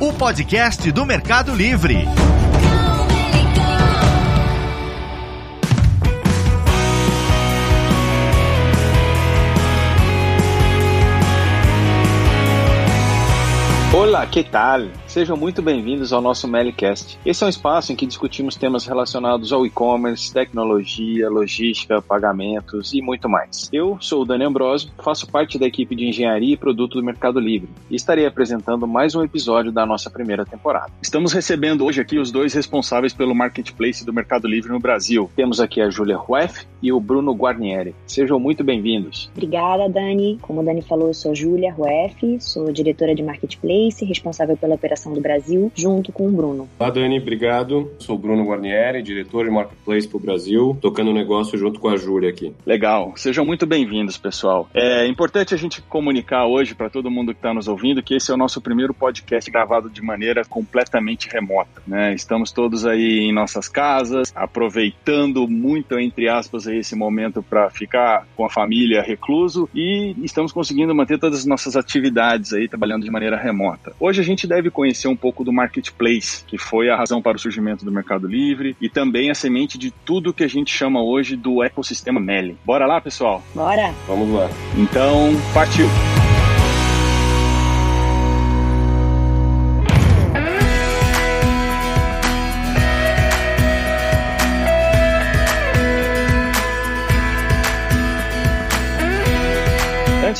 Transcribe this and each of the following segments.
O podcast do Mercado Livre. Olá, que tal? Sejam muito bem-vindos ao nosso Melicast. Esse é um espaço em que discutimos temas relacionados ao e-commerce, tecnologia, logística, pagamentos e muito mais. Eu sou o Dani Ambrosio, faço parte da equipe de engenharia e produto do Mercado Livre e estarei apresentando mais um episódio da nossa primeira temporada. Estamos recebendo hoje aqui os dois responsáveis pelo marketplace do Mercado Livre no Brasil. Temos aqui a Júlia Rueff e o Bruno Guarnieri. Sejam muito bem-vindos. Obrigada, Dani. Como o Dani falou, eu sou Júlia Rueff, sou diretora de marketplace, responsável pela operação do Brasil, junto com o Bruno. Olá, Dani, obrigado. Sou o Bruno Guarnieri, diretor de Marketplace para o Brasil, tocando o negócio junto com a Júlia aqui. Legal, sejam muito bem-vindos, pessoal. É importante a gente comunicar hoje para todo mundo que está nos ouvindo que esse é o nosso primeiro podcast gravado de maneira completamente remota. Né? Estamos todos aí em nossas casas, aproveitando muito, entre aspas, esse momento para ficar com a família recluso e estamos conseguindo manter todas as nossas atividades aí trabalhando de maneira remota. Hoje a gente deve conhecer conhecer um pouco do marketplace, que foi a razão para o surgimento do Mercado Livre e também a semente de tudo que a gente chama hoje do ecossistema Meli. Bora lá, pessoal? Bora! Vamos lá. Então, partiu!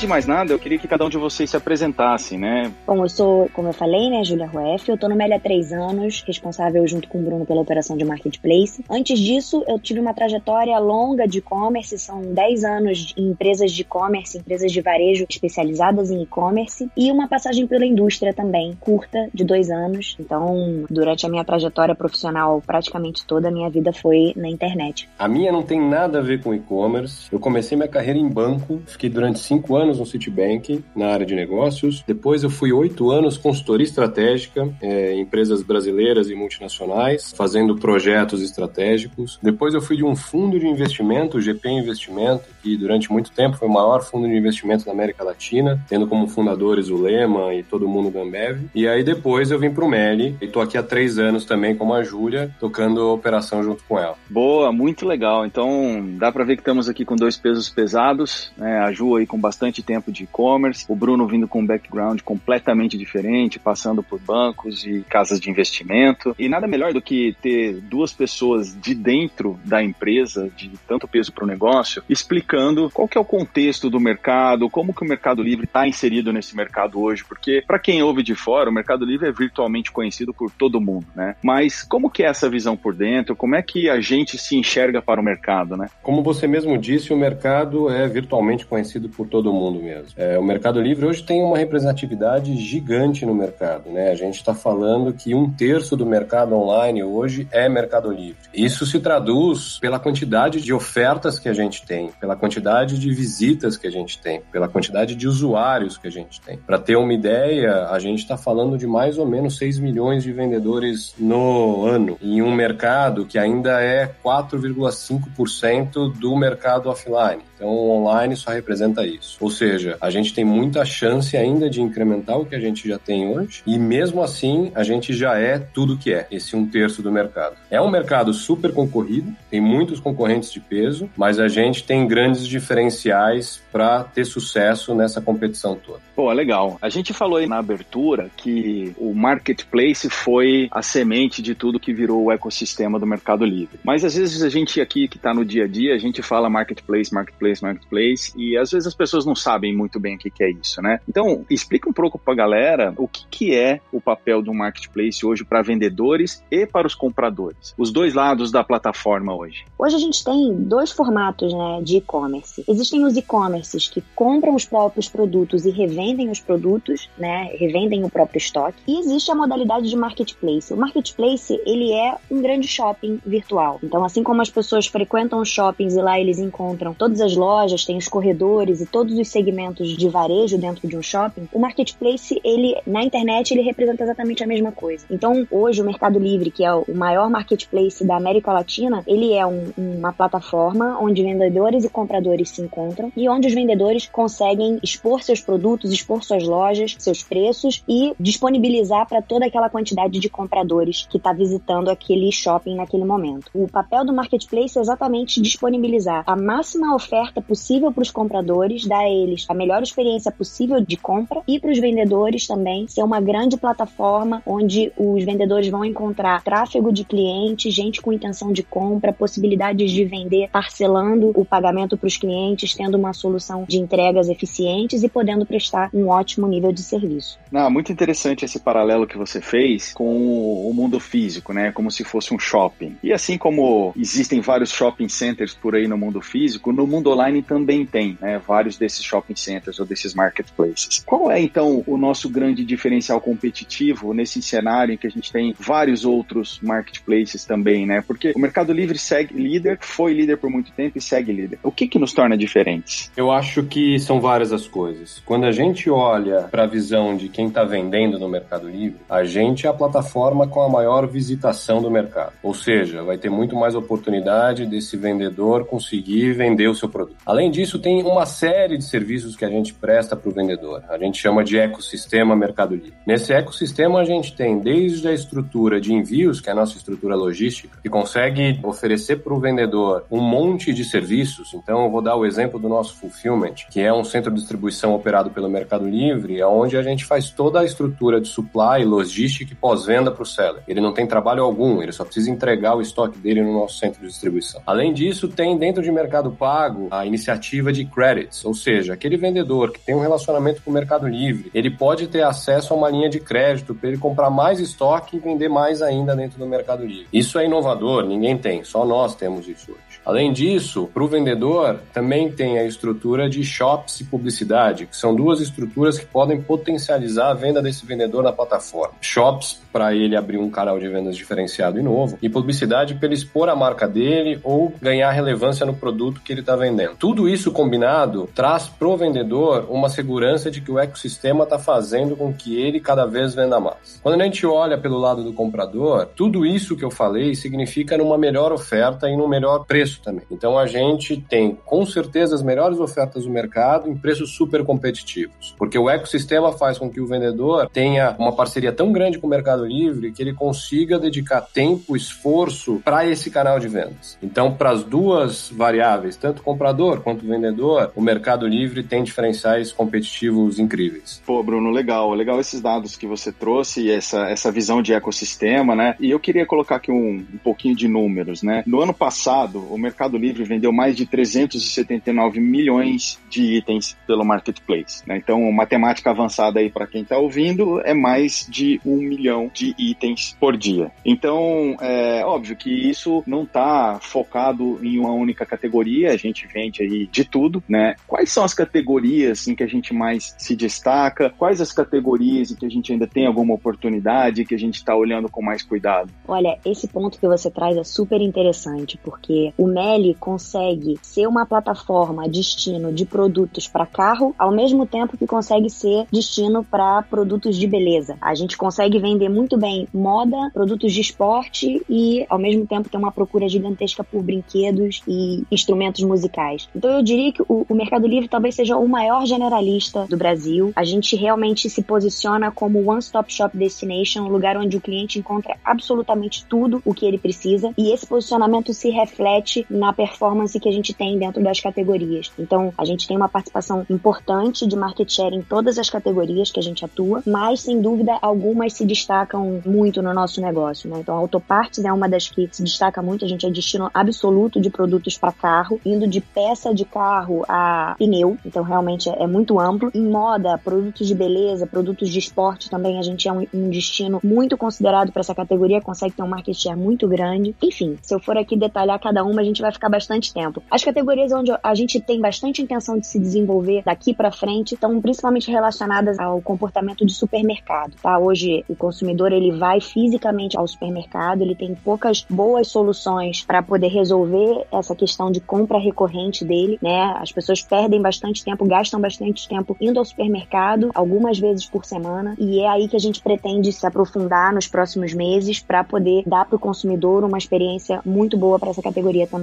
Antes de mais nada, eu queria que cada um de vocês se apresentasse, né? Bom, eu sou, como eu falei, né, Julia Rueff, eu tô no Meli há três anos, responsável junto com o Bruno pela operação de marketplace. Antes disso, eu tive uma trajetória longa de e-commerce, são 10 anos em empresas de e-commerce, empresas de varejo especializadas em e-commerce, e uma passagem pela indústria também, curta, de dois anos. Então, durante a minha trajetória profissional, praticamente toda a minha vida foi na internet. A minha não tem nada a ver com e-commerce. Eu comecei minha carreira em banco, fiquei durante cinco anos anos no Citibank, na área de negócios. Depois eu fui oito anos consultoria estratégica é, em empresas brasileiras e multinacionais, fazendo projetos estratégicos. Depois eu fui de um fundo de investimento, o GP Investimento, que durante muito tempo foi o maior fundo de investimento da América Latina, tendo como fundadores o Lema e todo mundo da Ambev. E aí depois eu vim para o Meli e tô aqui há três anos também com a Júlia, tocando a operação junto com ela. Boa, muito legal. Então dá para ver que estamos aqui com dois pesos pesados, né? a Ju aí com bastante tempo de e-commerce, o Bruno vindo com um background completamente diferente, passando por bancos e casas de investimento. E nada melhor do que ter duas pessoas de dentro da empresa, de tanto peso para o negócio, explicando qual que é o contexto do mercado, como que o Mercado Livre está inserido nesse mercado hoje, porque para quem ouve de fora, o Mercado Livre é virtualmente conhecido por todo mundo, né? Mas como que é essa visão por dentro? Como é que a gente se enxerga para o mercado, né? Como você mesmo disse, o mercado é virtualmente conhecido por todo mundo mundo mesmo. É, o Mercado Livre hoje tem uma representatividade gigante no mercado, né? A gente está falando que um terço do mercado online hoje é Mercado Livre. Isso se traduz pela quantidade de ofertas que a gente tem, pela quantidade de visitas que a gente tem, pela quantidade de usuários que a gente tem. Para ter uma ideia, a gente está falando de mais ou menos 6 milhões de vendedores no ano, em um mercado que ainda é 4,5% do mercado offline. Então, o online só representa isso. Ou seja, a gente tem muita chance ainda de incrementar o que a gente já tem hoje, e mesmo assim, a gente já é tudo que é, esse um terço do mercado. É um mercado super concorrido, tem muitos concorrentes de peso, mas a gente tem grandes diferenciais para ter sucesso nessa competição toda. Pô, legal. A gente falou aí na abertura que o marketplace foi a semente de tudo que virou o ecossistema do Mercado Livre. Mas às vezes a gente aqui que está no dia a dia, a gente fala marketplace, marketplace marketplace, e às vezes as pessoas não sabem muito bem o que, que é isso, né? Então, explica um pouco pra galera o que, que é o papel do marketplace hoje para vendedores e para os compradores. Os dois lados da plataforma hoje. Hoje a gente tem dois formatos né, de e-commerce. Existem os e-commerces que compram os próprios produtos e revendem os produtos, né? Revendem o próprio estoque. E existe a modalidade de marketplace. O marketplace, ele é um grande shopping virtual. Então, assim como as pessoas frequentam os shoppings e lá eles encontram todas as lojas, tem os corredores e todos os segmentos de varejo dentro de um shopping, o marketplace, ele na internet, ele representa exatamente a mesma coisa. Então, hoje o Mercado Livre, que é o maior marketplace da América Latina, ele é um, uma plataforma onde vendedores e compradores se encontram e onde os vendedores conseguem expor seus produtos, expor suas lojas, seus preços e disponibilizar para toda aquela quantidade de compradores que está visitando aquele shopping naquele momento. O papel do marketplace é exatamente disponibilizar a máxima oferta possível para os compradores, dar a eles a melhor experiência possível de compra e para os vendedores também ser uma grande plataforma onde os vendedores vão encontrar tráfego de clientes, gente com intenção de compra, possibilidades de vender parcelando o pagamento para os clientes, tendo uma solução de entregas eficientes e podendo prestar um ótimo nível de serviço. Não, muito interessante esse paralelo que você fez com o mundo físico, né? Como se fosse um shopping. E assim como existem vários shopping centers por aí no mundo físico, no mundo online também tem, né? Vários desses shopping centers ou desses marketplaces. Qual é então o nosso grande diferencial competitivo nesse cenário em que a gente tem vários outros marketplaces também, né? Porque o Mercado Livre segue líder, foi líder por muito tempo e segue líder. O que que nos torna diferentes? Eu acho que são várias as coisas. Quando a gente olha para a visão de quem está vendendo no Mercado Livre, a gente é a plataforma com a maior visitação do mercado. Ou seja, vai ter muito mais oportunidade desse vendedor conseguir vender o seu produto. Além disso, tem uma série de serviços que a gente presta para o vendedor. A gente chama de ecossistema Mercado Livre. Nesse ecossistema, a gente tem desde a estrutura de envios, que é a nossa estrutura logística, que consegue oferecer para o vendedor um monte de serviços. Então, eu vou dar o exemplo do nosso Fulfillment, que é um centro de distribuição operado pelo Mercado Livre, onde a gente faz toda a estrutura de supply, logística e pós-venda para o seller. Ele não tem trabalho algum, ele só precisa entregar o estoque dele no nosso centro de distribuição. Além disso, tem dentro de Mercado Pago a iniciativa de credits, ou seja, aquele vendedor que tem um relacionamento com o Mercado Livre, ele pode ter acesso a uma linha de crédito para ele comprar mais estoque e vender mais ainda dentro do Mercado Livre. Isso é inovador, ninguém tem, só nós temos isso hoje. Além disso, para o vendedor, também tem a estrutura de shops e publicidade, que são duas estruturas que podem potencializar a venda desse vendedor na plataforma. Shops para ele abrir um canal de vendas diferenciado e novo, e publicidade para ele expor a marca dele ou ganhar relevância no produto que ele está vendendo. Tudo isso combinado traz para o vendedor uma segurança de que o ecossistema está fazendo com que ele cada vez venda mais. Quando a gente olha pelo lado do comprador, tudo isso que eu falei significa numa melhor oferta e num melhor preço também. Então a gente tem com certeza as melhores ofertas do mercado em preços super competitivos, porque o ecossistema faz com que o vendedor tenha uma parceria tão grande com o mercado Livre que ele consiga dedicar tempo, esforço para esse canal de vendas. Então, para as duas variáveis, tanto comprador quanto vendedor, o Mercado Livre tem diferenciais competitivos incríveis. Pô, Bruno, legal. Legal esses dados que você trouxe e essa, essa visão de ecossistema, né? E eu queria colocar aqui um, um pouquinho de números, né? No ano passado, o Mercado Livre vendeu mais de 379 milhões de itens pelo marketplace. Né? Então, matemática avançada aí para quem está ouvindo é mais de um milhão de itens por dia. Então, é óbvio que isso não está focado em uma única categoria, a gente vende aí de tudo, né? Quais são as categorias em que a gente mais se destaca? Quais as categorias em que a gente ainda tem alguma oportunidade, que a gente está olhando com mais cuidado? Olha, esse ponto que você traz é super interessante, porque o Meli consegue ser uma plataforma destino de produtos para carro, ao mesmo tempo que consegue ser destino para produtos de beleza. A gente consegue vender muito bem moda, produtos de esporte e, ao mesmo tempo, ter uma procura gigantesca por brinquedos e instrumentos musicais. Então, eu diria que o, o Mercado Livre talvez seja o maior generalista do Brasil. A gente realmente se posiciona como one-stop shop destination, um lugar onde o cliente encontra absolutamente tudo o que ele precisa e esse posicionamento se reflete na performance que a gente tem dentro das categorias. Então, a gente tem uma participação importante de market share em todas as categorias que a gente atua, mas sem dúvida algumas se destacam muito no nosso negócio, né? Então, a Autopartes é uma das que se destaca muito. A gente é destino absoluto de produtos para carro, indo de peça de carro a pneu. Então, realmente é, é, muito amplo. Em moda, produtos de beleza, produtos de esporte também, a gente é um, um destino muito considerado para essa categoria, consegue ter um market share muito grande. Enfim, se eu for aqui detalhar cada uma, a gente vai ficar bastante tempo. As categorias onde a gente tem bastante intenção de se desenvolver daqui para frente estão principalmente relacionadas ao comportamento de supermercado, tá? Hoje o consumidor ele vai fisicamente ao supermercado, ele tem poucas boas soluções para poder resolver essa questão de compra recorrente dele, né? As pessoas perdem bastante tempo, gastam bastante tempo indo ao supermercado, algumas vezes por semana, e é aí que a gente pretende se aprofundar nos próximos meses para poder dar para o consumidor uma experiência muito boa para essa categoria também.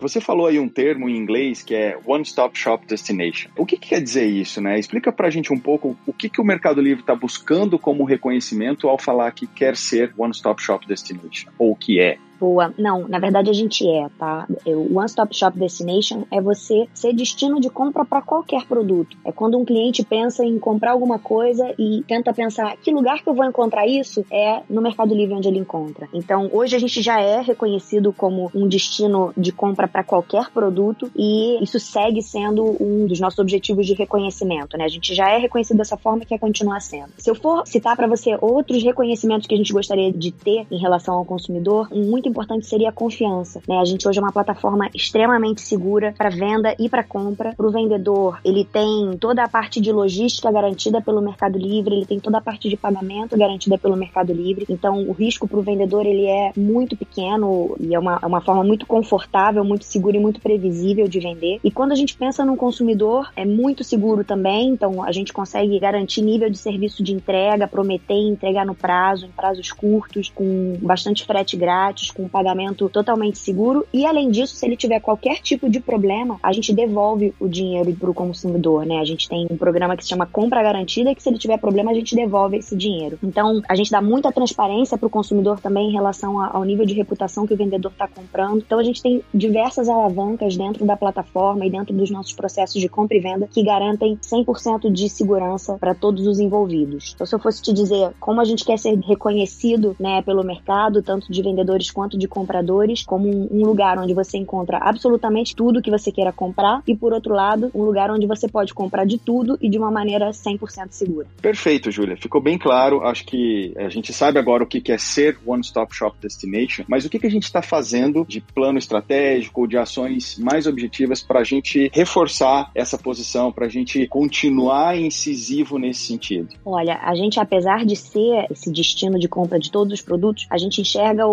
Você falou aí um termo em inglês que é One Stop Shop Destination. O que, que quer dizer isso, né? Explica pra gente um pouco o que, que o Mercado Livre está buscando como reconhecimento ao falar que quer ser One Stop Shop Destination, ou que é boa. Não, na verdade a gente é, tá? O One Stop Shop Destination é você ser destino de compra para qualquer produto. É quando um cliente pensa em comprar alguma coisa e tenta pensar que lugar que eu vou encontrar isso é no Mercado Livre onde ele encontra. Então, hoje a gente já é reconhecido como um destino de compra para qualquer produto e isso segue sendo um dos nossos objetivos de reconhecimento, né? A gente já é reconhecido dessa forma e quer continuar sendo. Se eu for citar para você outros reconhecimentos que a gente gostaria de ter em relação ao consumidor, um muito importante seria a confiança. Né? A gente hoje é uma plataforma extremamente segura para venda e para compra. Para o vendedor, ele tem toda a parte de logística garantida pelo Mercado Livre, ele tem toda a parte de pagamento garantida pelo Mercado Livre. Então, o risco para o vendedor ele é muito pequeno e é uma, é uma forma muito confortável, muito segura e muito previsível de vender. E quando a gente pensa no consumidor, é muito seguro também. Então, a gente consegue garantir nível de serviço de entrega, prometer entregar no prazo, em prazos curtos, com bastante frete grátis, com pagamento totalmente seguro. E além disso, se ele tiver qualquer tipo de problema, a gente devolve o dinheiro para o consumidor, né? A gente tem um programa que se chama Compra Garantida, que se ele tiver problema, a gente devolve esse dinheiro. Então, a gente dá muita transparência para o consumidor também em relação ao nível de reputação que o vendedor está comprando. Então, a gente tem diversas alavancas dentro da plataforma e dentro dos nossos processos de compra e venda que garantem 100% de segurança para todos os envolvidos. Então, se eu fosse te dizer como a gente quer ser reconhecido, né, pelo mercado, tanto de vendedores quanto de compradores como um, lugar onde você encontra absolutamente tudo que você queira comprar e, por outro lado, um lugar onde você pode comprar de tudo e de uma maneira 100% segura. Perfeito, Júlia. Ficou bem claro. Acho que a gente sabe agora o que é ser One Stop Shop Destination, mas o que a gente está fazendo de plano estratégico, de ações mais objetivas para a gente reforçar essa posição, para a gente continuar incisivo nesse sentido? Olha, a gente, apesar de ser esse destino de compra de todos os produtos, a gente enxerga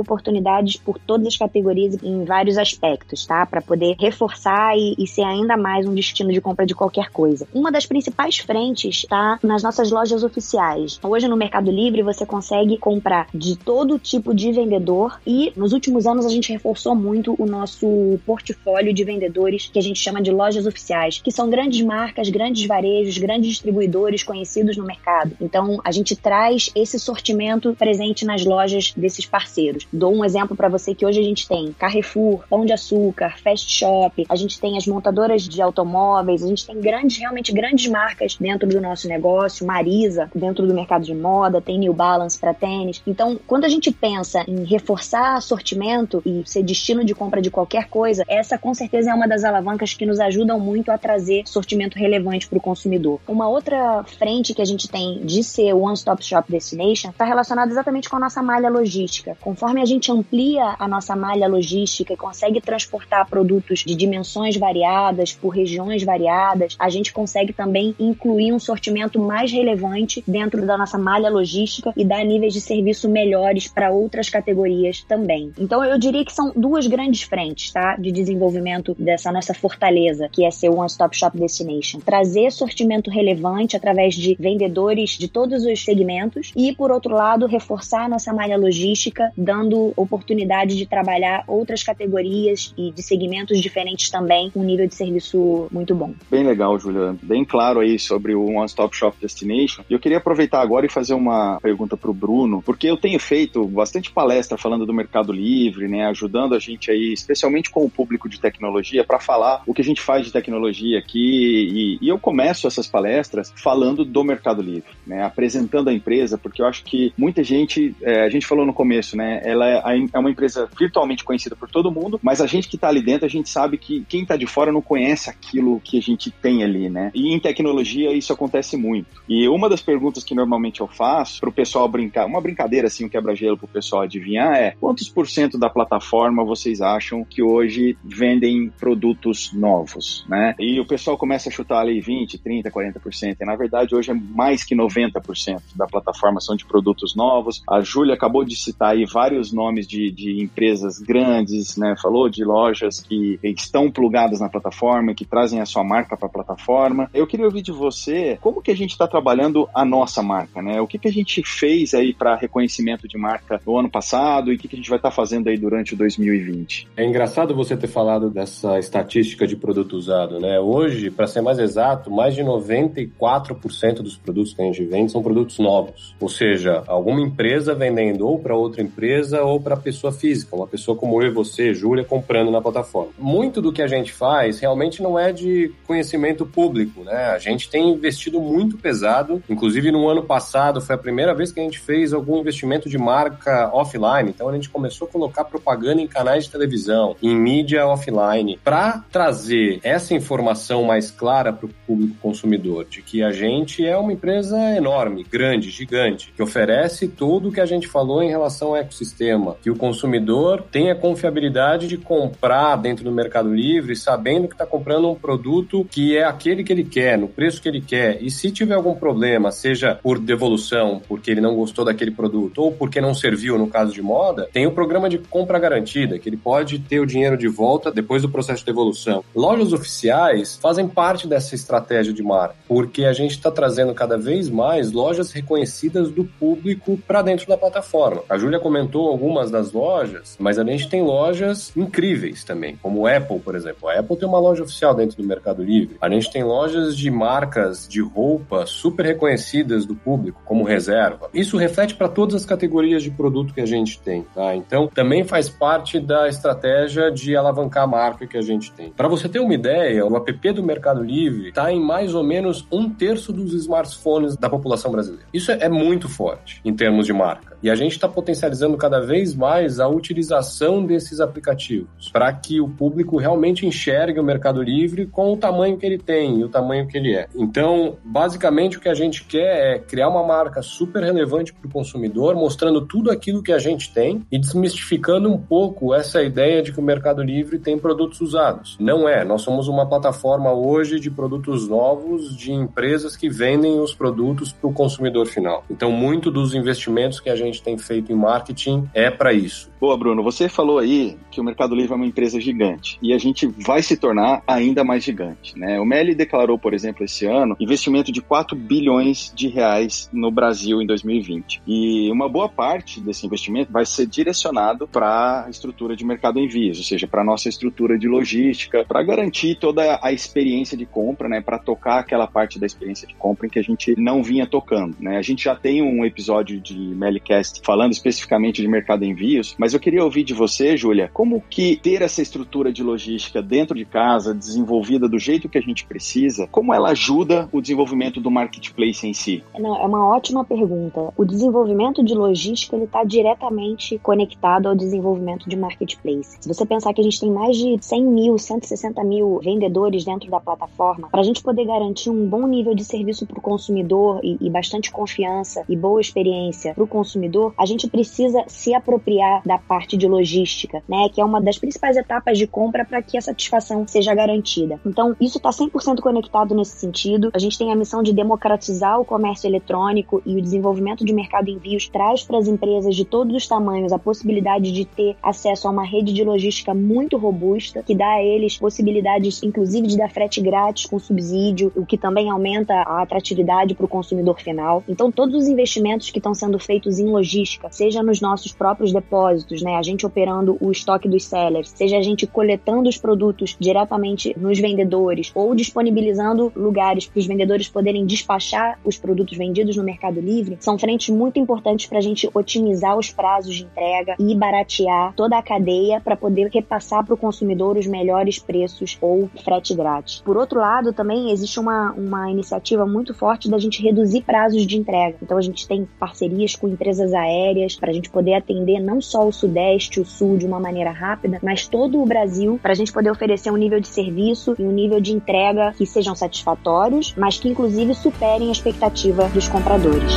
por todas as categorias em vários aspectos, tá? Para poder reforçar e, e, ser ainda mais um destino de compra de qualquer coisa. Uma das principais frentes está nas nossas lojas oficiais. Hoje no Mercado Livre você consegue comprar de todo tipo de vendedor e nos últimos anos a gente reforçou muito o nosso portfólio de vendedores que a gente chama de lojas oficiais, que são grandes marcas, grandes varejos, grandes distribuidores conhecidos no mercado. Então a gente traz esse sortimento presente nas lojas desses parceiros. Dou um exemplo para para você que hoje a gente tem Carrefour, Pão de Açúcar, Fast Shop, a gente tem as montadoras de automóveis, a gente tem grandes, realmente grandes marcas dentro do nosso negócio, Marisa dentro do mercado de moda, tem New Balance para tênis. Então, quando a gente pensa em reforçar sortimento e ser destino de compra de qualquer coisa, essa com certeza é uma das alavancas que nos ajudam muito a trazer sortimento relevante para o consumidor. Uma outra frente que a gente tem de ser One Stop Shop Destination está relacionada exatamente com a nossa malha logística. Conforme a gente amplia amplia a nossa malha logística e consegue transportar produtos de dimensões variadas, por regiões variadas, a gente consegue também incluir um sortimento mais relevante dentro da nossa malha logística e dar níveis de serviço melhores para outras categorias também. Então eu diria que são duas grandes frentes, tá? De desenvolvimento dessa nossa fortaleza, que é ser One Stop Shop Destination. Trazer sortimento relevante através de vendedores de todos os segmentos e, por outro lado, reforçar a nossa malha logística, dando oportunidade oportunidade de trabalhar outras categorias e de segmentos diferentes também, com um nível de serviço muito bom. Bem legal, Juliana. Bem claro aí sobre o One Stop Shop Destination. E eu queria aproveitar agora e fazer uma pergunta para o Bruno, porque eu tenho feito bastante palestra falando do Mercado Livre, né, ajudando a gente aí, especialmente com o público de tecnologia, para falar o que a gente faz de tecnologia aqui. E, e eu começo essas palestras falando do Mercado Livre, né, apresentando a empresa, porque eu acho que muita gente, é, a gente falou no começo, né, ela é, é uma empresa virtualmente conhecida por todo mundo, mas a gente que está ali dentro, a gente sabe que quem está de fora não conhece aquilo que a gente tem ali, né? E em tecnologia isso acontece muito. E uma das perguntas que normalmente eu faço para o pessoal brincar, uma brincadeira assim, um quebra-gelo para o pessoal adivinhar é quantos por cento da plataforma vocês acham que hoje vendem produtos novos, né? E o pessoal começa a chutar ali 20, 30, 40%. E na verdade hoje é mais que 90% da plataforma são de produtos novos. A Júlia acabou de citar aí vários nomes de de, empresas grandes, né? Falou de lojas que estão plugadas na plataforma, que trazem a sua marca para a plataforma. Eu queria ouvir de você como que a gente está trabalhando a nossa marca, né? O que, que a gente fez aí para reconhecimento de marca no ano passado e o que, que a gente vai estar tá fazendo aí durante o 2020? É engraçado você ter falado dessa estatística de produto usado, né? Hoje, para ser mais exato, mais de 94% dos produtos que a gente vende são produtos novos. Ou seja, alguma empresa vendendo ou para outra empresa ou para pessoa física, uma pessoa como eu e você, Júlia, comprando na plataforma. Muito do que a gente faz realmente não é de conhecimento público, né? A gente tem investido muito pesado, inclusive no ano passado foi a primeira vez que a gente fez algum investimento de marca offline, então a gente começou a colocar propaganda em canais de televisão, em mídia offline, para trazer essa informação mais clara para o público consumidor de que a gente é uma empresa enorme, grande, gigante, que oferece tudo o que a gente falou em relação ao ecossistema, que o consumidor tenha confiabilidade de comprar dentro do Mercado Livre, sabendo que está comprando um produto que é aquele que ele quer, no preço que ele quer. E se tiver algum problema, seja por devolução, porque ele não gostou daquele produto, ou porque não serviu no caso de moda, tem o programa de compra garantida, que ele pode ter o dinheiro de volta depois do processo de devolução. Lojas oficiais fazem parte dessa estratégia de marca, porque a gente está trazendo cada vez mais lojas reconhecidas do público para dentro da plataforma. A Júlia comentou algumas das lojas, mas a gente tem lojas incríveis também, como o Apple, por exemplo. A Apple tem uma loja oficial dentro do Mercado Livre. A gente tem lojas de marcas de roupa super reconhecidas do público, como reserva. Isso reflete para todas as categorias de produto que a gente tem, tá? Então, também faz parte da estratégia de alavancar a marca que a gente tem. Para você ter uma ideia, o app do Mercado Livre está em mais ou menos um terço dos smartphones da população brasileira. Isso é muito forte em termos de marca. E a gente está potencializando cada vez mais a utilização desses aplicativos para que o público realmente enxergue o Mercado Livre com o tamanho que ele tem e o tamanho que ele é. Então, basicamente, o que a gente quer é criar uma marca super relevante para o consumidor, mostrando tudo aquilo que a gente tem e desmistificando um pouco essa ideia de que o Mercado Livre tem produtos usados. Não é. Nós somos uma plataforma hoje de produtos novos, de empresas que vendem os produtos para o consumidor final. Então, muito dos investimentos que a gente tem feito em marketing é para isso. Boa, Bruno. Você falou aí que o Mercado Livre é uma empresa gigante e a gente vai se tornar ainda mais gigante. Né? O Meli declarou, por exemplo, esse ano, investimento de 4 bilhões de reais no Brasil em 2020. E uma boa parte desse investimento vai ser direcionado para a estrutura de mercado envios, ou seja, para a nossa estrutura de logística, para garantir toda a experiência de compra, né? para tocar aquela parte da experiência de compra em que a gente não vinha tocando. Né? A gente já tem um episódio de Melicast falando especificamente de mercado mas eu queria ouvir de você, Júlia, como que ter essa estrutura de logística dentro de casa, desenvolvida do jeito que a gente precisa, como ela ajuda o desenvolvimento do marketplace em si? Não, é uma ótima pergunta. O desenvolvimento de logística ele está diretamente conectado ao desenvolvimento de marketplace. Se você pensar que a gente tem mais de 100 mil, 160 mil vendedores dentro da plataforma, para a gente poder garantir um bom nível de serviço para o consumidor e, e bastante confiança e boa experiência para o consumidor, a gente precisa se apropriar da parte de logística, né, que é uma das principais etapas de compra para que a satisfação seja garantida. Então, isso está 100% conectado nesse sentido. A gente tem a missão de democratizar o comércio eletrônico e o desenvolvimento de mercado envios traz para as empresas de todos os tamanhos a possibilidade de ter acesso a uma rede de logística muito robusta, que dá a eles possibilidades, inclusive, de dar frete grátis com subsídio, o que também aumenta a atratividade para o consumidor final. Então, todos os investimentos que estão sendo feitos em logística, seja nos nossos próprios depósitos, né, a gente operando o estoque dos sellers, seja a gente coletando os produtos diretamente nos vendedores ou disponibilizando lugares para os vendedores poderem despachar os produtos vendidos no Mercado Livre, são frentes muito importantes para a gente otimizar os prazos de entrega e baratear toda a cadeia para poder repassar para o consumidor os melhores preços ou frete grátis. Por outro lado, também existe uma, uma iniciativa muito forte da gente reduzir prazos de entrega. Então a gente tem parcerias com empresas aéreas para a gente poder atender não só o Sudeste, o Sul de uma maneira rápida, mas todo o Brasil para a gente poder oferecer um nível de serviço e um nível de entrega que sejam satisfatórios, mas que inclusive superem a expectativa dos compradores.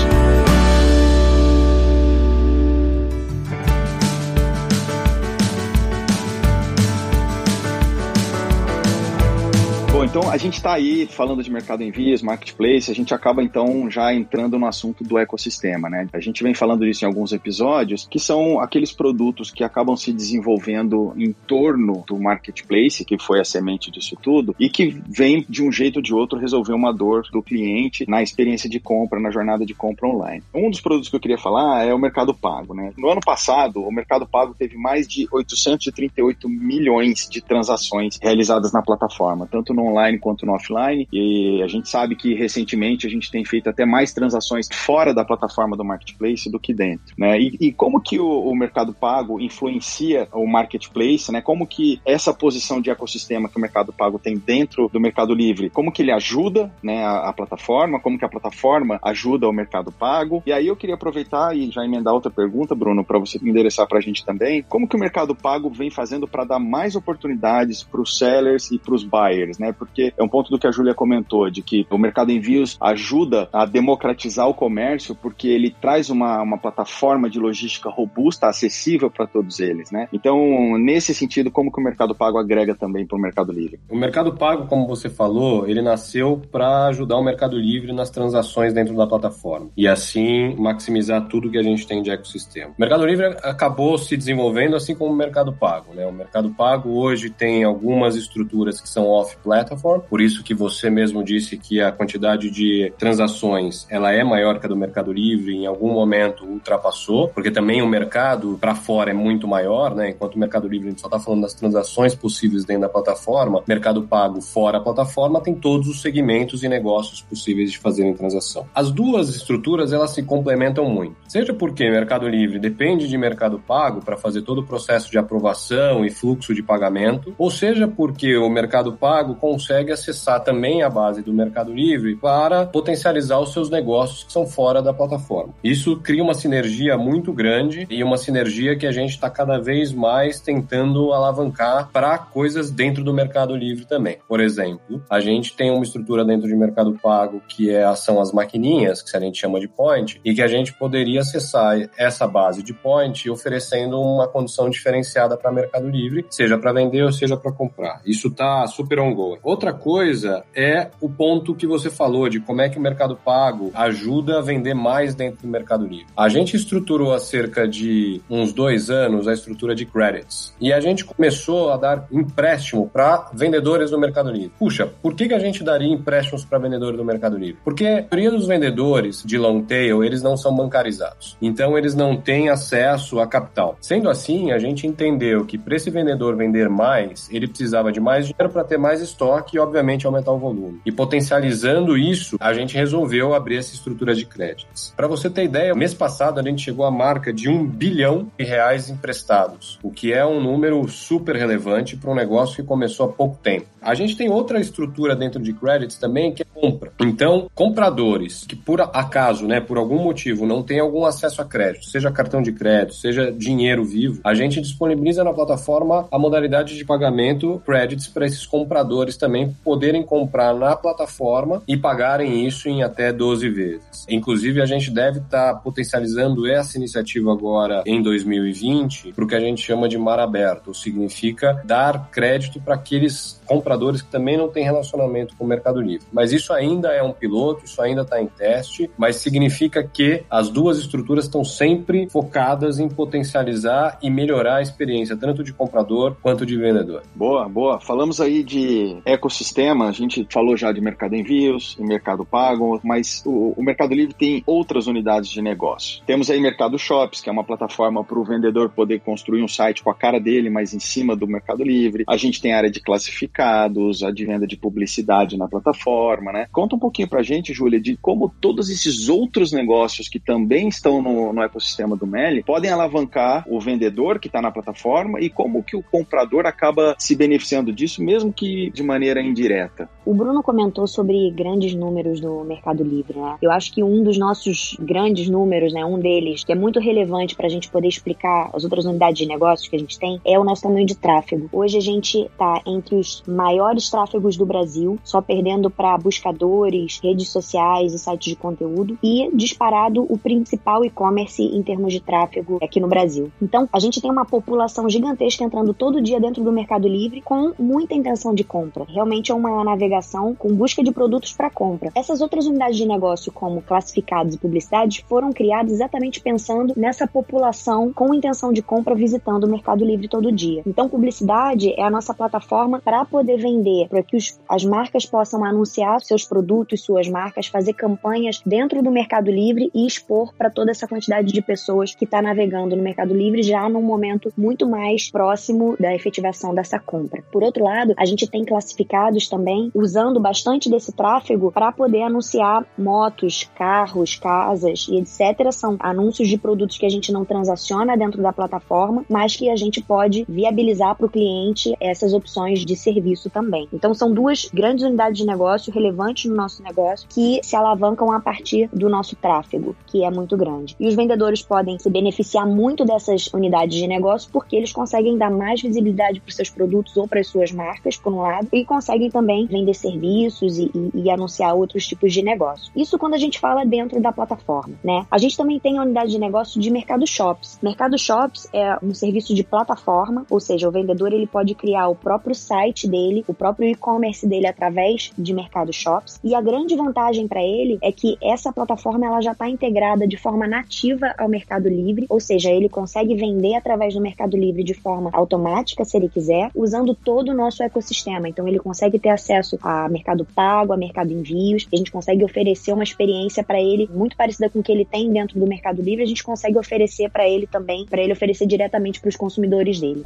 Então a gente está aí falando de mercado envios, marketplace, a gente acaba então já entrando no assunto do ecossistema, né? A gente vem falando disso em alguns episódios, que são aqueles produtos que acabam se desenvolvendo em torno do marketplace, que foi a semente disso tudo, e que vem de um jeito ou de outro resolver uma dor do cliente na experiência de compra, na jornada de compra online. Um dos produtos que eu queria falar é o Mercado Pago, né? No ano passado, o Mercado Pago teve mais de 838 milhões de transações realizadas na plataforma, tanto no online quanto no offline. E a gente sabe que recentemente a gente tem feito até mais transações fora da plataforma do marketplace do que dentro, né? E, e como que o, o, Mercado Pago influencia o marketplace, né? Como que essa posição de ecossistema que o Mercado Pago tem dentro do Mercado Livre, como que ele ajuda, né, a, a plataforma, como que a plataforma ajuda o Mercado Pago? E aí eu queria aproveitar e já emendar outra pergunta, Bruno, para você endereçar para a gente também. Como que o Mercado Pago vem fazendo para dar mais oportunidades para os sellers e para os buyers, né? Porque é um ponto do que a Júlia comentou, de que o mercado envios ajuda a democratizar o comércio, porque ele traz uma, uma plataforma de logística robusta, acessível para todos eles, né? Então, nesse sentido, como que o Mercado Pago agrega também para o Mercado Livre? O Mercado Pago, como você falou, ele nasceu para ajudar o Mercado Livre nas transações dentro da plataforma e assim maximizar tudo que a gente tem de ecossistema. O Mercado Livre acabou se desenvolvendo assim como o Mercado Pago, né? O Mercado Pago hoje tem algumas estruturas que são off-platform, por isso que você mesmo disse que a quantidade de transações ela é maior que a do Mercado Livre, em algum momento ultrapassou, porque também o mercado para fora é muito maior, né? Enquanto o Mercado Livre a gente só está falando das transações possíveis dentro da plataforma, Mercado Pago fora a plataforma tem todos os segmentos e negócios possíveis de fazerem transação. As duas estruturas elas se complementam muito. Seja porque Mercado Livre depende de Mercado Pago para fazer todo o processo de aprovação e fluxo de pagamento, ou seja porque o Mercado Pago consegue acessar também a base do Mercado Livre para potencializar os seus negócios que são fora da plataforma. Isso cria uma sinergia muito grande e uma sinergia que a gente está cada vez mais tentando alavancar para coisas dentro do Mercado Livre também. Por exemplo, a gente tem uma estrutura dentro de Mercado Pago que é, são as maquininhas, que a gente chama de point, e que a gente poderia acessar essa base de point oferecendo uma condição diferenciada para Mercado Livre, seja para vender ou seja para comprar. Isso está super ongoing. Coisa é o ponto que você falou de como é que o Mercado Pago ajuda a vender mais dentro do Mercado Livre. A gente estruturou há cerca de uns dois anos a estrutura de credits e a gente começou a dar empréstimo para vendedores do Mercado Livre. Puxa, por que, que a gente daria empréstimos para vendedores do Mercado Livre? Porque a maioria dos vendedores de long tail, eles não são bancarizados. Então, eles não têm acesso a capital. Sendo assim, a gente entendeu que para esse vendedor vender mais, ele precisava de mais dinheiro para ter mais estoque e, obviamente, aumentar o volume. E potencializando isso, a gente resolveu abrir essa estrutura de créditos. Para você ter ideia, mês passado a gente chegou à marca de um bilhão de reais emprestados, o que é um número super relevante para um negócio que começou há pouco tempo. A gente tem outra estrutura dentro de credits também que é compra. Então, compradores que por acaso, né, por algum motivo não têm algum acesso a crédito, seja cartão de crédito, seja dinheiro vivo, a gente disponibiliza na plataforma a modalidade de pagamento credits para esses compradores também poderem comprar na plataforma e pagarem isso em até 12 vezes. Inclusive, a gente deve estar tá potencializando essa iniciativa agora em 2020 para o que a gente chama de mar aberto, significa dar crédito para aqueles compradores que também não têm relacionamento com o Mercado Livre. Mas isso ainda é um piloto, isso ainda está em teste, mas significa que as duas estruturas estão sempre focadas em potencializar e melhorar a experiência tanto de comprador quanto de vendedor. Boa, boa. Falamos aí de ecossistema, a gente falou já de mercado envios e mercado pago, mas o, o Mercado Livre tem outras unidades de negócio. Temos aí Mercado Shops, que é uma plataforma para o vendedor poder construir um site com a cara dele, mas em cima do Mercado Livre. A gente tem área de classificados, a de venda de publicidade na plataforma, né? Conta um pouquinho para a gente, Júlia, de como todos esses outros negócios que também estão no, no ecossistema do Meli podem alavancar o vendedor que está na plataforma e como que o comprador acaba se beneficiando disso, mesmo que de maneira indireta. O Bruno comentou sobre grandes números do Mercado Livre, né? Eu acho que um dos nossos grandes números, né, um deles, que é muito relevante para a gente poder explicar as outras unidades de negócios que a gente tem, é o nosso tamanho de tráfego. Hoje a gente está entre os maiores tráfegos do Brasil, só perdendo para buscadores, redes sociais e sites de conteúdo, e disparado o principal e-commerce em termos de tráfego aqui no Brasil. Então, a gente tem uma população gigantesca entrando todo dia dentro do Mercado Livre com muita intenção de compra. Realmente é uma navegação com busca de produtos para compra. Essas outras unidades de negócio, como classificados e publicidade, foram criadas exatamente pensando nessa população com intenção de compra visitando o Mercado Livre todo dia. Então, publicidade é a nossa plataforma para poder vender, para que os, as marcas possam anunciar seus produtos, suas marcas, fazer campanhas dentro do Mercado Livre e expor para toda essa quantidade de pessoas que está navegando no Mercado Livre já num momento muito mais próximo da efetivação dessa compra. Por outro lado, a gente tem classificados também usando bastante desse tráfego para poder anunciar motos, carros, casas e etc. São anúncios de produtos que a gente não transaciona dentro da plataforma, mas que a gente pode viabilizar para o cliente essas opções de serviço também. Então são duas grandes unidades de negócio relevantes no nosso negócio que se alavancam a partir do nosso tráfego, que é muito grande. E os vendedores podem se beneficiar muito dessas unidades de negócio porque eles conseguem dar mais visibilidade para os seus produtos ou para as suas marcas, por um lado, e conseguem também vender serviços e, e, e anunciar outros tipos de negócio. Isso quando a gente fala dentro da plataforma, né? A gente também tem a unidade de negócio de Mercado Shops. Mercado Shops é um serviço de plataforma, ou seja, o vendedor ele pode criar o próprio site dele, o próprio e-commerce dele através de Mercado Shops. E a grande vantagem para ele é que essa plataforma ela já está integrada de forma nativa ao Mercado Livre, ou seja, ele consegue vender através do Mercado Livre de forma automática, se ele quiser, usando todo o nosso ecossistema. Então ele ter acesso a Mercado Pago, a Mercado Envios, a gente consegue oferecer uma experiência para ele muito parecida com o que ele tem dentro do Mercado Livre, a gente consegue oferecer para ele também, para ele oferecer diretamente para os consumidores dele.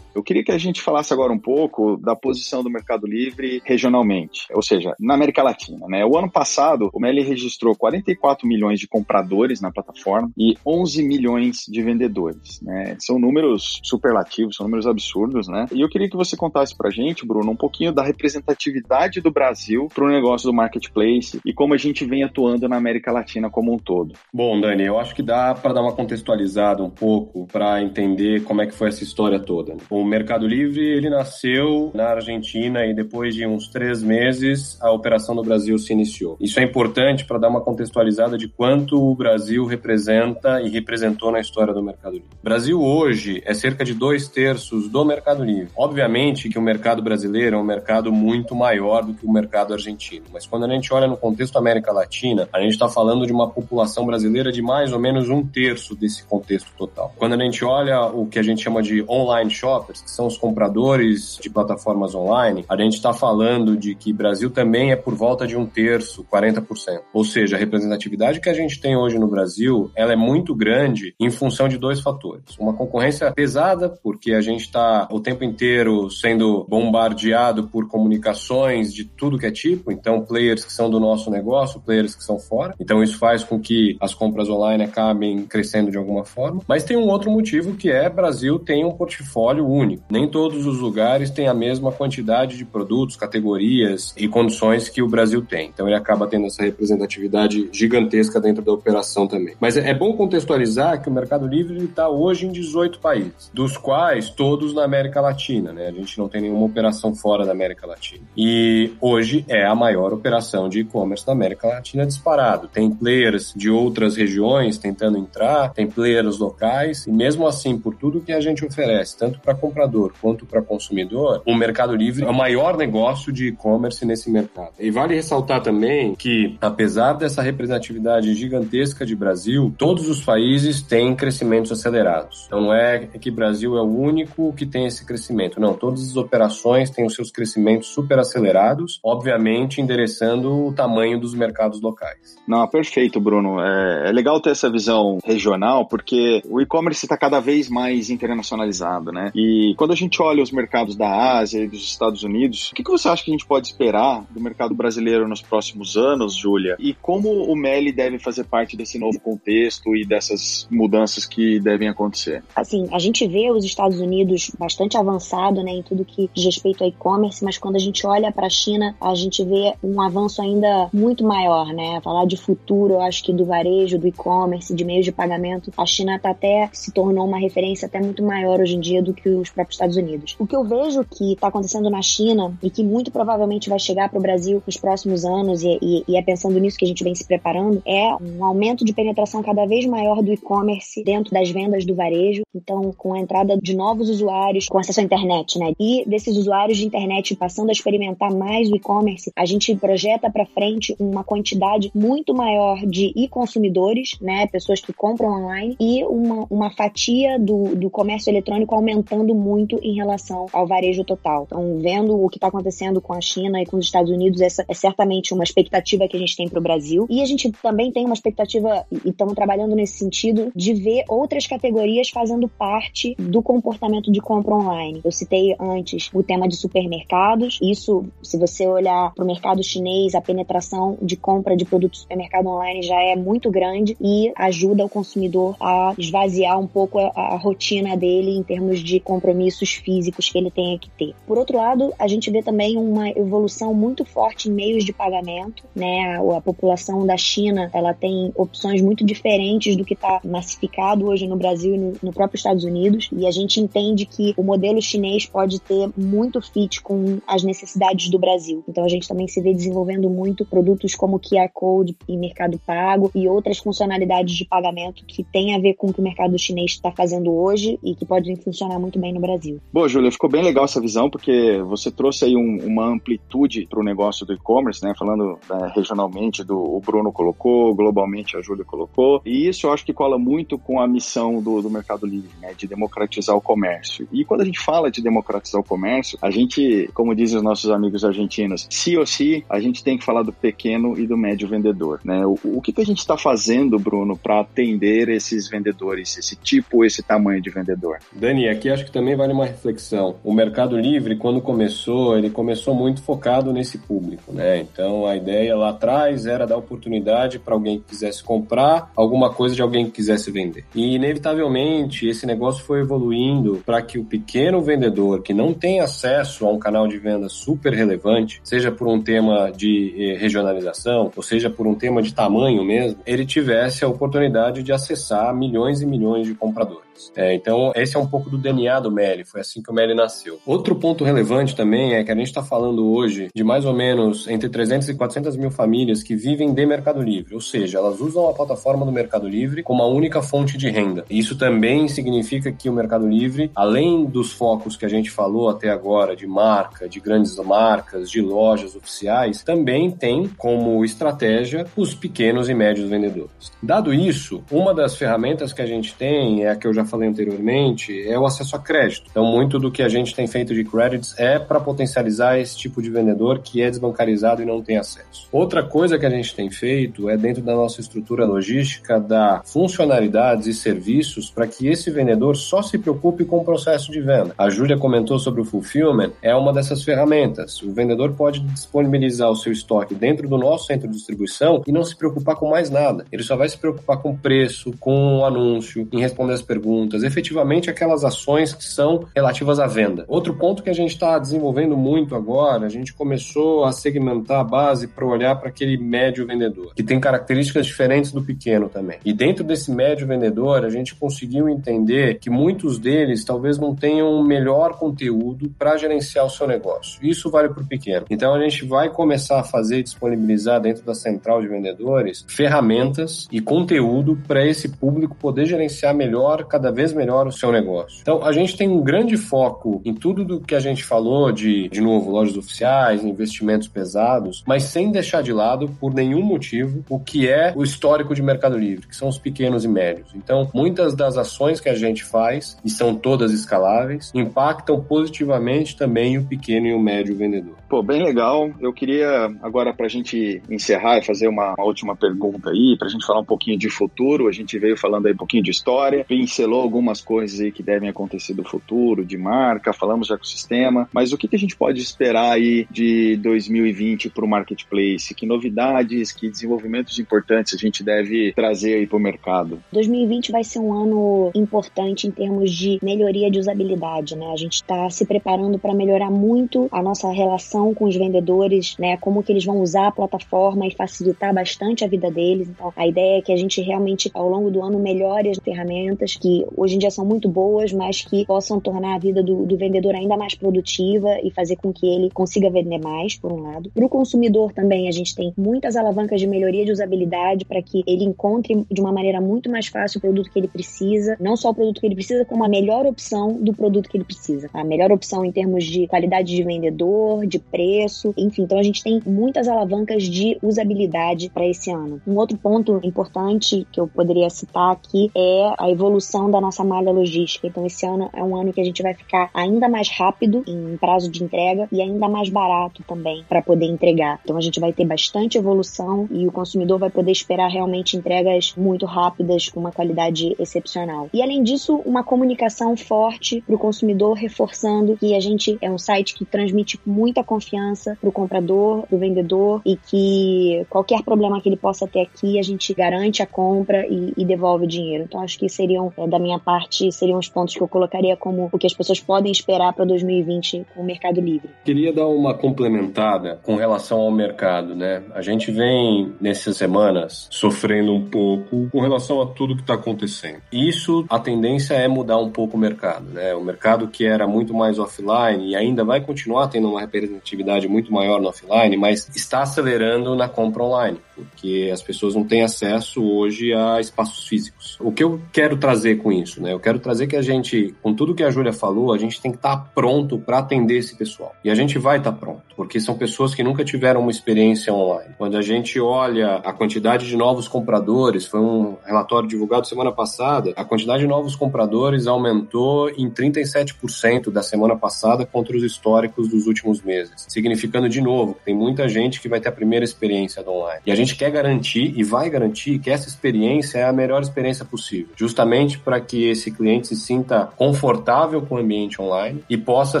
Eu queria que a gente falasse agora um pouco da posição do Mercado Livre regionalmente, ou seja, na América Latina. Né? O ano passado, o Meli registrou 44 milhões de compradores na plataforma e 11 milhões de vendedores. Né? São números superlativos, são números absurdos, né? E eu queria que você contasse pra gente, Bruno, um pouquinho da representatividade do Brasil para o negócio do marketplace e como a gente vem atuando na América Latina como um todo. Bom, Dani, eu acho que dá para dar uma contextualizada um pouco para entender como é que foi essa história toda. Né? O Mercado Livre, ele nasceu na Argentina e depois de uns três meses a operação no Brasil se iniciou. Isso é importante para dar uma contextualizada de quanto o Brasil representa e representou na história do Mercado Livre. O Brasil hoje é cerca de dois terços do Mercado Livre. Obviamente que o mercado brasileiro é um mercado muito maior do que o mercado argentino, mas quando a gente olha no contexto América Latina, a gente está falando de uma população brasileira de mais ou menos um terço desse contexto total. Quando a gente olha o que a gente chama de online que são os compradores de plataformas online, a gente está falando de que Brasil também é por volta de um terço, 40%. Ou seja, a representatividade que a gente tem hoje no Brasil, ela é muito grande em função de dois fatores. Uma concorrência pesada, porque a gente está o tempo inteiro sendo bombardeado por comunicações de tudo que é tipo, então players que são do nosso negócio, players que são fora. Então isso faz com que as compras online acabem crescendo de alguma forma. Mas tem um outro motivo que é Brasil tem um portfólio único único. Nem todos os lugares têm a mesma quantidade de produtos, categorias e condições que o Brasil tem. Então ele acaba tendo essa representatividade gigantesca dentro da operação também. Mas é bom contextualizar que o Mercado Livre está hoje em 18 países, dos quais todos na América Latina, né? A gente não tem nenhuma operação fora da América Latina. E hoje é a maior operação de e-commerce da América Latina disparado. Tem players de outras regiões tentando entrar, tem players locais, e mesmo assim, por tudo que a gente oferece, tanto para comprador quanto para consumidor, o Mercado Livre é o maior negócio de e-commerce nesse mercado. E vale ressaltar também que, apesar dessa representatividade gigantesca de Brasil, todos os países têm crescimentos acelerados. Então não é que Brasil é o único que tem esse crescimento. Não, todas as operações têm os seus crescimentos super acelerados, obviamente endereçando o tamanho dos mercados locais. Não, perfeito, Bruno. É, é legal ter essa visão regional, porque o e-commerce está cada vez mais internacionalizado, né? E quando a gente olha os mercados da Ásia e dos Estados Unidos, o que, que você acha que a gente pode esperar do mercado brasileiro nos próximos anos, Júlia? E como o Meli deve fazer parte desse novo contexto e dessas mudanças que devem acontecer? Assim, a gente vê os Estados Unidos bastante avançado né, em tudo que diz respeito ao e-commerce, mas quando a gente olha para a China, a gente vê um avanço ainda muito maior, né? Falar de futuro, eu acho que do varejo, do e-commerce, de meios de pagamento, a China tá até se tornou uma referência até muito maior hoje em dia do que os os próprios Estados Unidos. O que eu vejo que está acontecendo na China e que muito provavelmente vai chegar para o Brasil nos próximos anos, e, e, e, é pensando nisso que a gente vem se preparando, é um aumento de penetração cada vez maior do e-commerce dentro das vendas do varejo. Então, com a entrada de novos usuários com acesso à internet, né? E desses usuários de internet passando a experimentar mais o e-commerce, a gente projeta para frente uma quantidade muito maior de e-consumidores, né? Pessoas que compram online e uma, uma fatia do, do comércio eletrônico aumentando muito em relação ao varejo total. Então, vendo o que está acontecendo com a China e com os Estados Unidos, essa é certamente uma expectativa que a gente tem para o Brasil. E a gente também tem uma expectativa, e estamos trabalhando nesse sentido, de ver outras categorias fazendo parte do comportamento de compra online. Eu citei antes o tema de supermercados. Isso, se você olhar para o mercado chinês, a penetração de compra de produtos supermercado online já é muito grande e ajuda o consumidor a esvaziar um pouco a, a rotina dele em termos de compromissos físicos que ele tenha que ter. Por outro lado, a gente vê também uma evolução muito forte em meios de pagamento, né? A, população da China, ela tem opções muito diferentes do que está massificado hoje no Brasil e no, no próprio Estados Unidos, e a gente entende que o modelo chinês pode ter muito fit com as necessidades do Brasil. Então a gente também se vê desenvolvendo muito produtos como QR Code e Mercado Pago e outras funcionalidades de pagamento que tem a ver com o que o mercado chinês está fazendo hoje e que podem funcionar muito bem no Brasil. Boa, Júlia, ficou bem legal essa visão porque você trouxe aí um, uma amplitude para o negócio do e-commerce, né? Falando né, regionalmente, do o Bruno colocou, globalmente a Júlia colocou, e isso eu acho que cola muito com a missão do, do Mercado Livre, né? De democratizar o comércio. E quando a gente fala de democratizar o comércio, a gente, como dizem os nossos amigos argentinos, se ou se, a gente tem que falar do pequeno e do médio vendedor, né? O, o que, que a gente está fazendo, Bruno, para atender esses vendedores, esse tipo, esse tamanho de vendedor? Dani, aqui acho que também vale uma reflexão. O Mercado Livre, quando começou, ele começou muito focado nesse público, né? Então a ideia lá atrás era dar oportunidade para alguém que quisesse comprar alguma coisa de alguém que quisesse vender. E inevitavelmente esse negócio foi evoluindo para que o pequeno vendedor que não tem acesso a um canal de venda super relevante, seja por um tema de eh, regionalização, ou seja por um tema de tamanho mesmo, ele tivesse a oportunidade de acessar milhões e milhões de compradores. É, então, esse é um pouco do DNA do Meli, foi assim que o Meli nasceu. Outro ponto relevante também é que a gente está falando hoje de mais ou menos entre 300 e 400 mil famílias que vivem de Mercado Livre, ou seja, elas usam a plataforma do Mercado Livre como a única fonte de renda. Isso também significa que o Mercado Livre, além dos focos que a gente falou até agora de marca, de grandes marcas, de lojas oficiais, também tem como estratégia os pequenos e médios vendedores. Dado isso, uma das ferramentas que a gente tem é a que eu já falei anteriormente, é o acesso a crédito. Então, muito do que a gente tem feito de credits é para potencializar esse tipo de vendedor que é desbancarizado e não tem acesso. Outra coisa que a gente tem feito é dentro da nossa estrutura logística dar funcionalidades e serviços para que esse vendedor só se preocupe com o processo de venda. A Júlia comentou sobre o fulfillment, é uma dessas ferramentas. O vendedor pode disponibilizar o seu estoque dentro do nosso centro de distribuição e não se preocupar com mais nada. Ele só vai se preocupar com preço, com o anúncio, em responder as perguntas perguntas, efetivamente aquelas ações que são relativas à venda. Outro ponto que a gente está desenvolvendo muito agora, a gente começou a segmentar a base para olhar para aquele médio vendedor, que tem características diferentes do pequeno também. E dentro desse médio vendedor, a gente conseguiu entender que muitos deles talvez não tenham o melhor conteúdo para gerenciar o seu negócio. Isso vale para o pequeno. Então a gente vai começar a fazer e disponibilizar dentro da central de vendedores ferramentas e conteúdo para esse público poder gerenciar melhor cada cada vez melhor o seu negócio. Então, a gente tem um grande foco em tudo do que a gente falou de, de novo, lojas oficiais, investimentos pesados, mas sem deixar de lado, por nenhum motivo, o que é o histórico de Mercado Livre, que são os pequenos e médios. Então, muitas das ações que a gente faz, e são todas escaláveis, impactam positivamente também o pequeno e o médio vendedor. Pô, bem legal. Eu queria agora para a gente encerrar e fazer uma, uma última pergunta aí, para a gente falar um pouquinho de futuro. A gente veio falando aí um pouquinho de história, pincelou algumas coisas aí que devem acontecer do futuro, de marca, falamos de ecossistema, mas o que, que a gente pode esperar aí de 2020 para o marketplace? Que novidades, que desenvolvimentos importantes a gente deve trazer aí para o mercado? 2020 vai ser um ano importante em termos de melhoria de usabilidade, né? A gente está se preparando para melhorar muito a nossa relação com os vendedores, né? Como que eles vão usar a plataforma e facilitar bastante a vida deles. Então, a ideia é que a gente realmente, ao longo do ano, melhore as ferramentas, que hoje em dia são muito boas, mas que possam tornar a vida do, do vendedor ainda mais produtiva e fazer com que ele consiga vender mais, por um lado. Para o consumidor também, a gente tem muitas alavancas de melhoria de usabilidade para que ele encontre de uma maneira muito mais fácil o produto que ele precisa, não só o produto que ele precisa, como a melhor opção do produto que ele precisa. A melhor opção em termos de qualidade de vendedor, de preço, enfim. Então a gente tem muitas alavancas de usabilidade para esse ano. Um outro ponto importante que eu poderia citar aqui é a evolução da nossa malha logística. Então esse ano é um ano que a gente vai ficar ainda mais rápido em prazo de entrega e ainda mais barato também para poder entregar. Então a gente vai ter bastante evolução e o consumidor vai poder esperar realmente entregas muito rápidas com uma qualidade excepcional. E além disso, uma comunicação forte para o consumidor, reforçando que a gente é um site que transmite muita confiança para o comprador, para o vendedor e que qualquer problema que ele possa ter aqui, a gente garante a compra e, e devolve o dinheiro. Então acho que seriam, é, da minha parte, seriam os pontos que eu colocaria como o que as pessoas podem esperar para 2020 com o Mercado Livre. Queria dar uma complementada com relação ao mercado, né? A gente vem nessas semanas sofrendo um pouco com relação a tudo que está acontecendo. Isso, a tendência é mudar um pouco o mercado, né? O mercado que era muito mais offline e ainda vai continuar tendo uma representatividade muito maior no offline, mas está acelerando na compra online porque as pessoas não têm acesso hoje a espaços físicos. O que eu quero trazer com isso, né? Eu quero trazer que a gente, com tudo que a Júlia falou, a gente tem que estar tá pronto para atender esse pessoal. E a gente vai estar tá pronto, porque são pessoas que nunca tiveram uma experiência online. Quando a gente olha a quantidade de novos compradores, foi um relatório divulgado semana passada, a quantidade de novos compradores aumentou em 37% da semana passada contra os históricos dos últimos meses, significando de novo que tem muita gente que vai ter a primeira experiência do online. E a gente quer garantir e vai garantir que essa experiência é a melhor experiência possível, justamente para que esse cliente se sinta confortável com o ambiente online e possa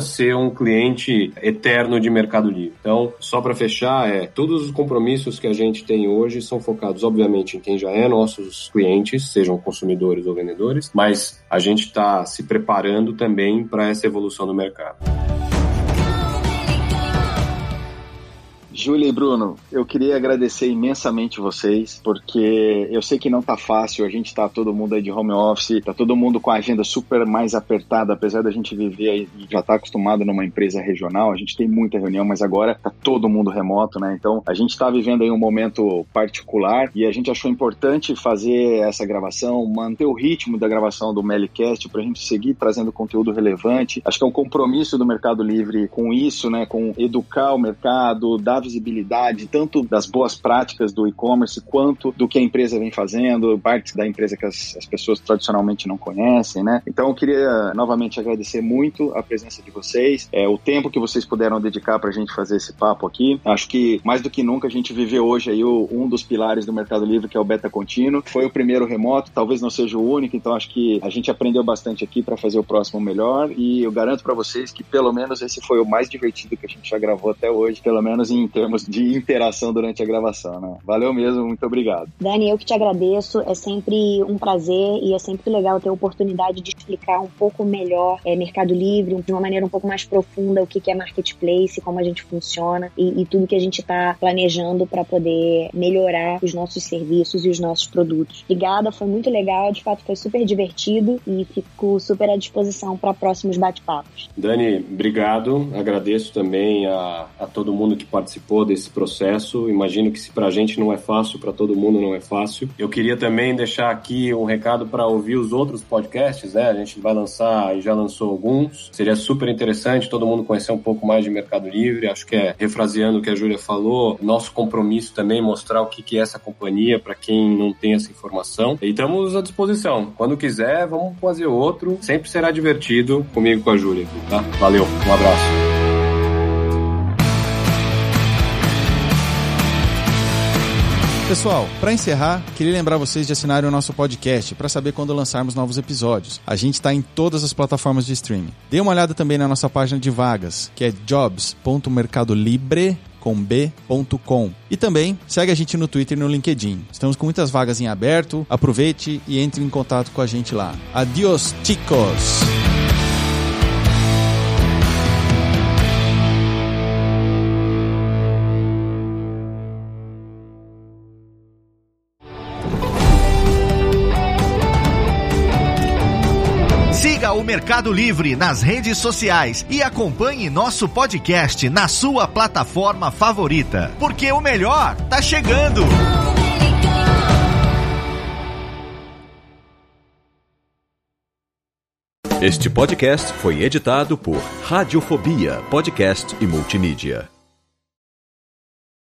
ser um cliente eterno de Mercado Livre. Então, só para fechar, é todos os compromissos que a gente tem hoje são focados, obviamente, em quem já é nossos clientes, sejam consumidores ou vendedores, mas a gente está se preparando também para essa evolução do mercado. Júlia e Bruno, eu queria agradecer imensamente vocês, porque eu sei que não tá fácil, a gente tá todo mundo aí de home office, tá todo mundo com a agenda super mais apertada, apesar da gente viver aí já tá acostumado numa empresa regional, a gente tem muita reunião, mas agora tá todo mundo remoto, né? Então a gente tá vivendo aí um momento particular e a gente achou importante fazer essa gravação, manter o ritmo da gravação do Melicast pra gente seguir trazendo conteúdo relevante. Acho que é um compromisso do Mercado Livre com isso, né? Com educar o mercado, dar visibilidade tanto das boas práticas do e-commerce quanto do que a empresa vem fazendo, partes da empresa que as, as pessoas tradicionalmente não conhecem, né? Então eu queria novamente agradecer muito a presença de vocês, é, o tempo que vocês puderam dedicar para a gente fazer esse papo aqui. Acho que mais do que nunca a gente viveu hoje aí o, um dos pilares do Mercado Livre que é o beta contínuo. Foi o primeiro remoto, talvez não seja o único, então acho que a gente aprendeu bastante aqui para fazer o próximo melhor e eu garanto para vocês que pelo menos esse foi o mais divertido que a gente já gravou até hoje, pelo menos em termos de interação durante a gravação, né? Valeu mesmo, muito obrigado. Dani, eu que te agradeço, é sempre um prazer e é sempre legal ter a oportunidade de explicar um pouco melhor é, Mercado Livre, de uma maneira um pouco mais profunda o que é Marketplace, como a gente funciona e, e tudo que a gente está planejando para poder melhorar os nossos serviços e os nossos produtos. Obrigada, foi muito legal, de fato foi super divertido e fico super à disposição para próximos bate-papos. Dani, obrigado, agradeço também a, a todo mundo que participou participou desse processo. Imagino que se para a gente não é fácil, para todo mundo não é fácil. Eu queria também deixar aqui um recado para ouvir os outros podcasts, né? A gente vai lançar e já lançou alguns. Seria super interessante todo mundo conhecer um pouco mais de Mercado Livre. Acho que é, refraseando o que a Júlia falou, nosso compromisso também mostrar o que é essa companhia para quem não tem essa informação. E estamos à disposição. Quando quiser, vamos fazer outro. Sempre será divertido comigo com a Júlia, tá? Valeu, um abraço. Pessoal, para encerrar, queria lembrar vocês de assinarem o nosso podcast para saber quando lançarmos novos episódios. A gente está em todas as plataformas de streaming. Dê uma olhada também na nossa página de vagas, que é jobs.mercadolibre com b.com. E também segue a gente no Twitter e no LinkedIn. Estamos com muitas vagas em aberto. Aproveite e entre em contato com a gente lá. Adiós, chicos! Mercado Livre nas redes sociais e acompanhe nosso podcast na sua plataforma favorita, porque o melhor tá chegando. Este podcast foi editado por Radiofobia, podcast e multimídia.